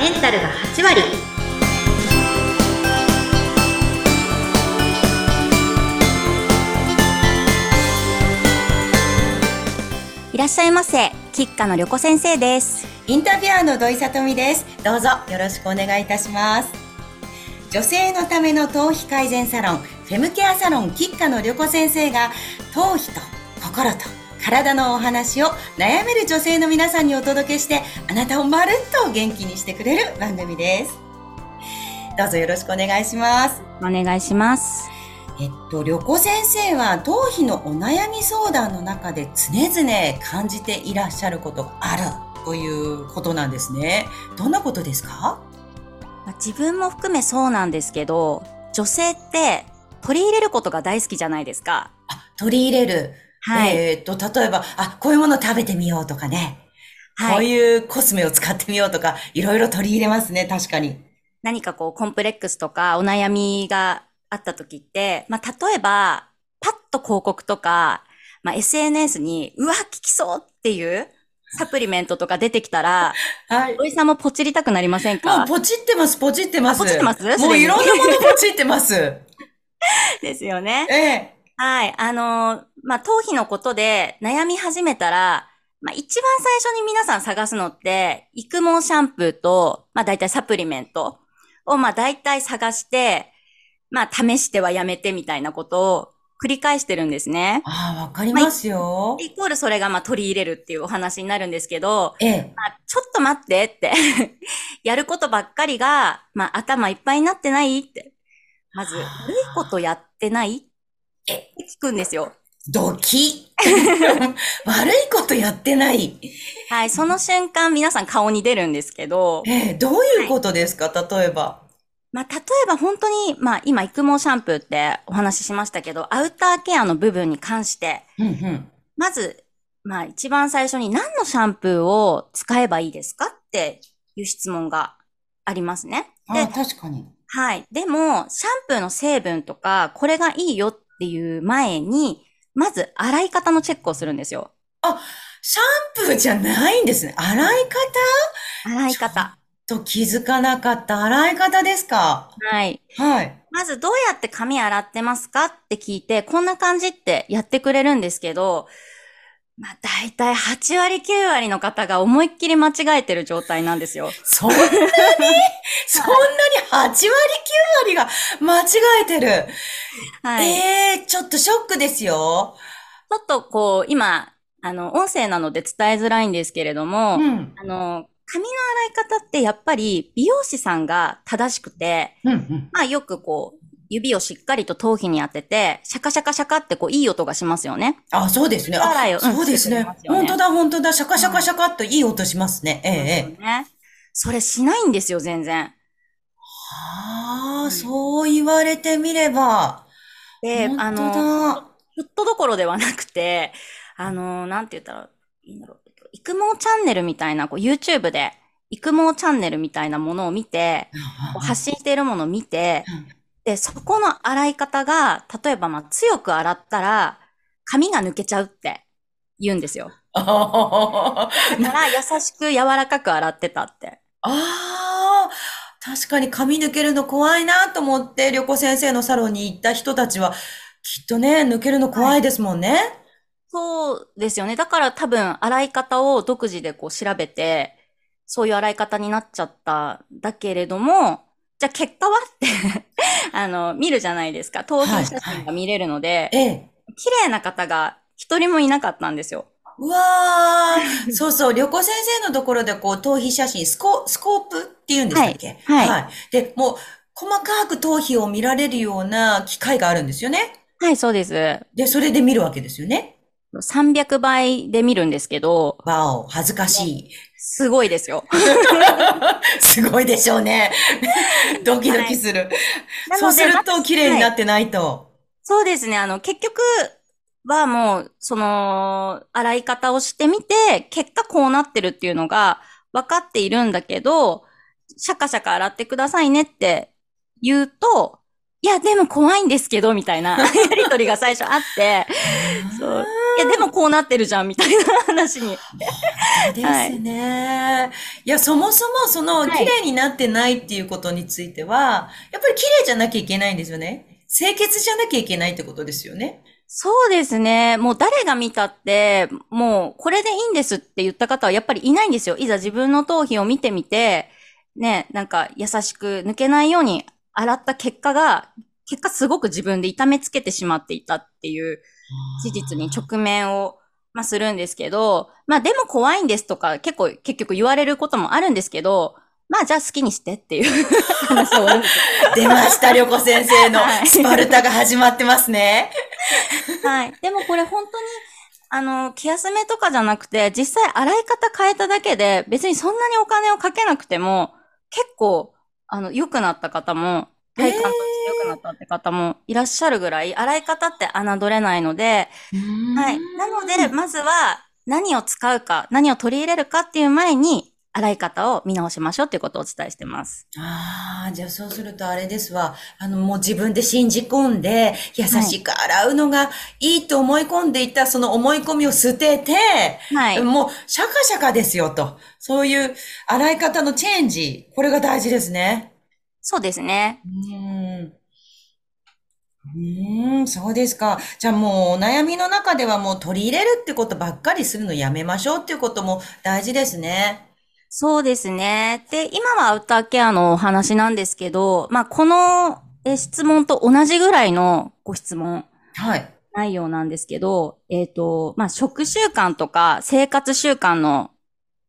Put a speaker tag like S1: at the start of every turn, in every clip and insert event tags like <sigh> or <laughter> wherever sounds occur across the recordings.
S1: メンタルが8割
S2: いらっしゃいませ吉花の旅子先生です
S3: インタビュアーの土井さとみです。どうぞよろしくお願いいたします。女性のための頭皮改善サロン、フェムケアサロンキッカの旅子先生が、頭皮と心と体のお話を悩める女性の皆さんにお届けして、あなたをまるっと元気にしてくれる番組です。どうぞよろしくお願いします。
S2: お願いします
S3: えっと、旅子先生は頭皮のお悩み相談の中で常々感じていらっしゃることがあるということなんですね。どんなことですか？
S2: まあ自分も含めそうなんですけど女性って取り入れることが大好きじゃないですか
S3: あ、取り入れる。
S2: はい、
S3: えっと、例えば、あ、こういうもの食べてみようとかね。こ
S2: はい、
S3: ういうコスメを使ってみようとか、いろいろ取り入れますね、確かに。
S2: 何かこうコンプレックスとかお悩みがあった時って、まあ、例えばパッと広告とか、まあ、SNS にうわ効きそうっていうサプリメントとか出てきたら <laughs>
S3: はい。
S2: 土井さんもポチりたくなりません
S3: も
S2: か
S3: うポチってます、ポチってます。
S2: あポチってます？
S3: もういろんなものポチってます。<laughs>
S2: ですよね
S3: ええ。
S2: はい。あのーまあ、頭皮のことで悩み始めたら、まあ、一番最初に皆さん探すのって、育毛シャンプーと、まあ、大体サプリメントを、まあ、大体探して、まあ、試してはやめてみたいなことを繰り返してるんですね。
S3: ああ、わかりますよ。
S2: イコールそれが、まあ、取り入れるっていうお話になるんですけど、
S3: ええ。
S2: まあ、ちょっと待ってって、<laughs> やることばっかりが、まあ、頭いっぱいになってないって。まず、悪いことやってないって聞くんですよ。
S3: ドキ <laughs> 悪いことやってない。
S2: はい、その瞬間皆さん顔に出るんですけど、
S3: ええ、どういうことですか、例えば。
S2: まあ、例えば本当に、まあ、今、育毛シャンプーってお話ししましたけど、アウターケアの部分に関して、
S3: うんうん。
S2: まず、まあ、一番最初に何のシャンプーを使えばいいですかっていう質問がありますね。
S3: ああ、確かに。
S2: はい。でも、シャンプーの成分とか、これがいいよっていう前に、まず洗い方のチェックをするんですよ。
S3: シャンプーじゃないんですね。洗い方？
S2: 洗い方。
S3: と気づかなかった洗い方ですか？
S2: はい。
S3: はい。
S2: まずどうやって髪洗ってますかって聞いて、こんな感じってやってくれるんですけど、まあ大体8割9割の方が思いっきり間違えてる状態なんですよ。
S3: そんなに、そんなに8割9割が間違えてる。
S2: はい。
S3: ええー、ちょっとショックですよ。
S2: ちょっとこう、今、あの、音声なので伝えづらいんですけれども、
S3: うん。
S2: あの、髪の洗い方ってやっぱり美容師さんが正しくて、
S3: うんうん。
S2: まあよくこう、指をしっかりと頭皮に当てて、シャカシャカシャカってこう、いい音がしますよね。
S3: あ、そうですね。
S2: 手洗いを
S3: あ、
S2: うん
S3: そうですね本当だ、本当だ。シャカシャカシャカっといい音しますね。ええ、ええ。
S2: ね。それしないんですよ、全然。
S3: ああ、そう言われてみれば。
S2: で、
S3: 本当
S2: あの、
S3: だ。
S2: ちょっとどころではなくて、あの、なんて言ったらいいんだろう。育毛チャンネルみたいな、こう YouTube で、育毛チャンネルみたいなものを見て、こう発信しているものを見て
S3: うん、
S2: で、そこの洗い方が、例えばまあ強く洗ったら、髪が抜けちゃうって言うんですよ。
S3: あー
S2: だから優しく柔らかく洗ってたって。
S3: あー、確かに髪抜けるの怖いなと思って、旅子先生のサロンに行った人たちは、きっとね、抜けるの怖いですもんね。
S2: そうですよね。だから多分洗い方を独自でこう調べて、そういう洗い方になっちゃったんだけれども、じゃあ結果はって <laughs> あの、見るじゃないですか。頭皮写真が見れるので、
S3: ええ。
S2: 綺麗な方が一人もいなかったんですよ。
S3: うわー、<laughs> そうそう、旅子先生のところでこう、頭皮写真、スコ、スコープって言うんでしたっけ？
S2: はいはい
S3: で、もう、細かく頭皮を見られるような機械があるんですよね。
S2: はい、そうです。
S3: で、それで見るわけですよね。
S2: 300倍で見るんですけど、
S3: わお、恥ずかしい。
S2: すごいですよ。<laughs>
S3: すごいでしょうね。<laughs> ドキドキする。
S2: なので
S3: そうすると綺麗になってないと。
S2: そうですね。あの、結局はもう、その、洗い方をしてみて、結果こうなってるっていうのが分かっているんだけど、シャカシャカ洗ってくださいねって言うと、いや、でも怖いんですけど、みたいな <laughs> やりとりが最初あって、そう。いや、でもこうなってるじゃん、みたいな話に。
S3: ですね。いや、そもそもその、
S2: はい
S3: 綺麗になってないっていうことについては、やっぱり綺麗じゃなきゃいけないんですよね。清潔じゃなきゃいけないってことですよね。
S2: そうですね。もう誰が見たって、もうこれでいいんですって言った方はやっぱりいないんですよ。いざ自分の頭皮を見てみて、ね、なんか優しく抜けないように洗った結果が、結果すごく自分で痛めつけてしまっていたっていう事実に直面を、まあ、するんですけど、まあでも怖いんですとか結構結局言われることもあるんですけど、まあじゃあ好きにしてっていう <laughs> 話を
S3: 出ました、りょこ先生の
S2: はい
S3: スパルタが始まってますね。<laughs>
S2: はい。でもこれ本当に、あの、気休めとかじゃなくて、実際洗い方変えただけで、別にそんなにお金をかけなくても、結構、あの、良くなった方も、体感として良くなったって方もいらっしゃるぐらい、洗い方って侮れないので、はい。なので、まずは、何を使うか、何を取り入れるかっていう前に、洗い方を見直しましょうっていうことをお伝えしてます。
S3: ああ、じゃあそうするとあれですわ。あの、もう自分で信じ込んで、優しく洗うのがいいと思い込んでいた、その思い込みを捨てて、
S2: はい。
S3: もう、シャカシャカですよと。そういう洗い方のチェンジ、これが大事ですね。
S2: そうですね。
S3: うーん。うーん、そうですか。じゃあもう、お悩みの中ではもう取り入れるってことばっかりするのやめましょうっていうことも大事ですね。
S2: そうですね。で、今はアウターケアのお話なんですけど、まあ、このえ質問と同じぐらいのご質問
S3: はい。
S2: 内容なんですけど、えっ、と、まあ、食習慣とか生活習慣の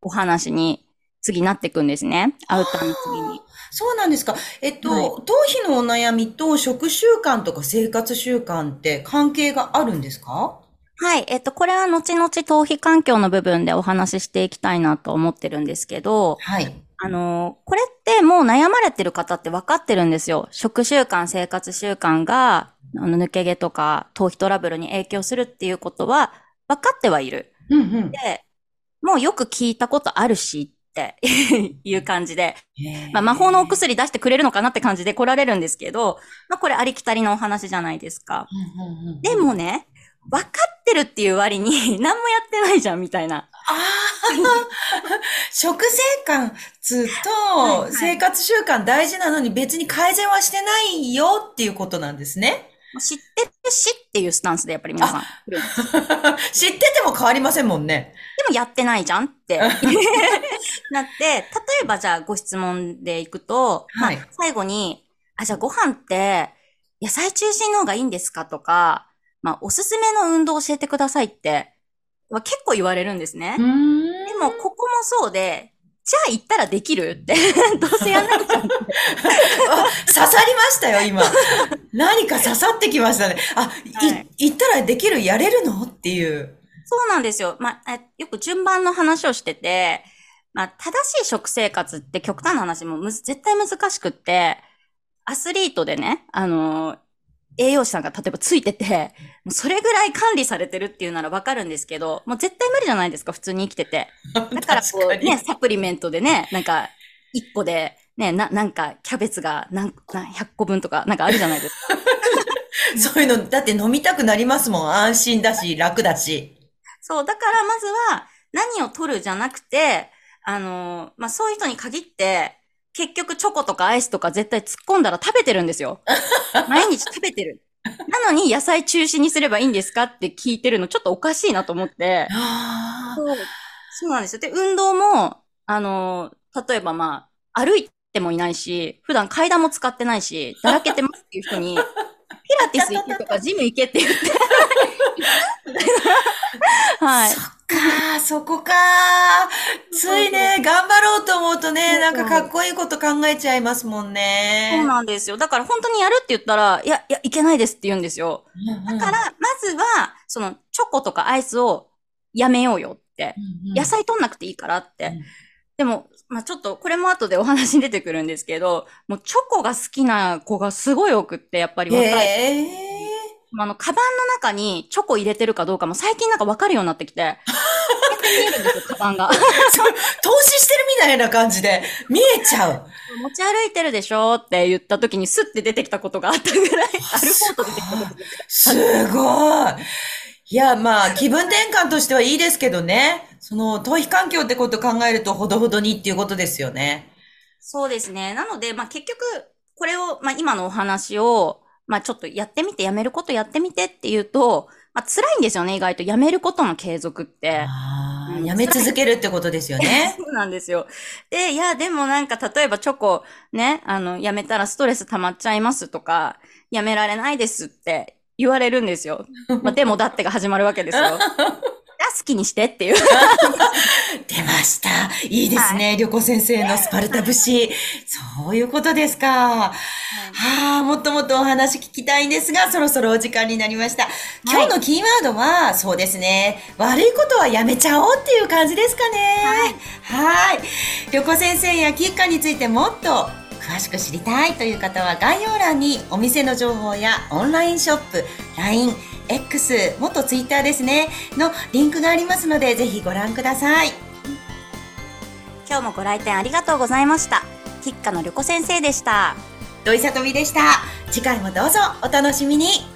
S2: お話に次なっていくんですね。アウターの次に。
S3: そうなんですか。えっと、
S2: はい
S3: 頭皮のお悩みと食習慣とか生活習慣って関係があるんですか？
S2: はい。えっ、と、これは後々頭皮環境の部分でお話ししていきたいなと思ってるんですけど、
S3: はい。
S2: あの、これってもう悩まれてる方って分かってるんですよ。食習慣、生活習慣が、あの、抜け毛とか頭皮トラブルに影響するっていうことは分かってはいる。
S3: うんうん。
S2: で、もうよく聞いたことあるしって <laughs> いう感じで、まあ、魔法のお薬出してくれるのかなって感じで来られるんですけど、まあ、これありきたりのお話じゃないですか。
S3: うんうんうん
S2: でもね、分かってるっていう割に <laughs> 何もやってないじゃんみたいな。
S3: ああ、<laughs> 食生活と
S2: はい
S3: 生活習慣大事なのに別に改善はしてないよっていうことなんですね。
S2: 知ってるしっていうスタンスでやっぱり皆さん。<laughs>
S3: 知ってても変わりませんもんね。
S2: でもやってないじゃんってなって、例えばじゃあご質問でいくと、
S3: はい
S2: まあ、最後に、あ、じゃあご飯って野菜中心の方がいいんですかとか、まあ、おすすめの運動を教えてくださいって、は結構言われるんですね。
S3: ん
S2: でも、ここもそうで、じゃあ行ったらできるって、どうせやんないじゃ <laughs>
S3: 刺さりましたよ、今。何か刺さってきましたね。あ、
S2: はい
S3: い、言ったらできる、やれるの？っていう。
S2: そうなんですよ。まあ、えよく順番の話をしてて、まあ、正しい食生活って極端な話もむず絶対難しくって、アスリートでね、あのー栄養士さんが例えばついてて、もうそれぐらい管理されてるっていうならわかるんですけど、もう絶対無理じゃないですか、普通に生きてて。<laughs> だからこうね、サプリメントでね、なんか、1個で、ね、な、なんか、キャベツが何、何100個分とか、なんかあるじゃないですか。<laughs>
S3: そういうの、だって飲みたくなりますもん。安心だし、楽だし。
S2: そう、だからまずは何を取るじゃなくて、あのーまあ、そういう人に限って、結局チョコとかアイスとか絶対突っ込んだら食べてるんですよ。<laughs> 毎日食べてる。なのに野菜中心にすればいいんですかって聞いてるのちょっとおかしいなと思って。
S3: あ
S2: そうそうなんですよ。で、運動も、あのー例えばまあ、歩いてもいないし、普段階段も使ってないし、だらけてますっていう人に、<laughs> ピラティス行けとかジム行けって言って。<laughs> はい。
S3: か、そこか。ついね、頑張ろうと思うとね、なんかかっこいいこと考えちゃいますもんね。
S2: そうなんですよ。だから本当にやるって言ったら、いや、いや、いけないですって言うんですよ。だから、まずは、その、チョコとかアイスをやめようよって。野菜取んなくていいからって。
S3: うん
S2: でも、まあちょっと、これも後でお話に出てくるんですけど、もうチョコが好きな子がすごい多くって、やっぱり若い。
S3: へえ。
S2: あの、カバンの中にチョコ入れてるかどうかも最近なんかわかるようになってきて、<laughs> 見えるんですよ、カバンが。<laughs>
S3: 投資してるみたいな感じで見えちゃう。
S2: 持ち歩いてるでしょって言った時にスッて出てきたことがあったぐらい、アルフォート出てきたことが
S3: すごい。いや、まあ、気分転換としてはいいですけどね。その、逃避環境ってことを考えると、ほどほどにっていうことですよね。
S2: そうですね。なので、まあ結局、これを、まあ今のお話を、まあちょっとやってみて、やめることやってみてっていうと、まあ辛いんですよね、意外と。やめることの継続って。
S3: ああ、
S2: うん
S3: やめ続けるってことですよね。<laughs>
S2: そうなんですよ。で、いや、でもなんか、例えばチョコ、ね、あの、やめたらストレス溜まっちゃいますとか、やめられないですって言われるんですよ。まあ、でもだってが始まるわけですよ。<laughs> あ好きにしてっていう。<laughs>
S3: 出ました。いいですね。旅行先生のスパルタ節。<laughs> そういうことですか。はあ、もっともっとお話聞きたいんですが、そろそろお時間になりました。今日のキーワードは、そうですね。悪いことはやめちゃおうっていう感じですかね。はい。旅行先生やキッカについてもっと詳しく知りたいという方は概要欄にお店の情報やオンラインショップ、LINE、X、もっと Twitter ですね、のリンクがありますので、ぜひご覧ください。
S2: 今日もご来店ありがとうございました。キッカの旅子先生でした。
S3: 土井さとみでした。次回もどうぞお楽しみに。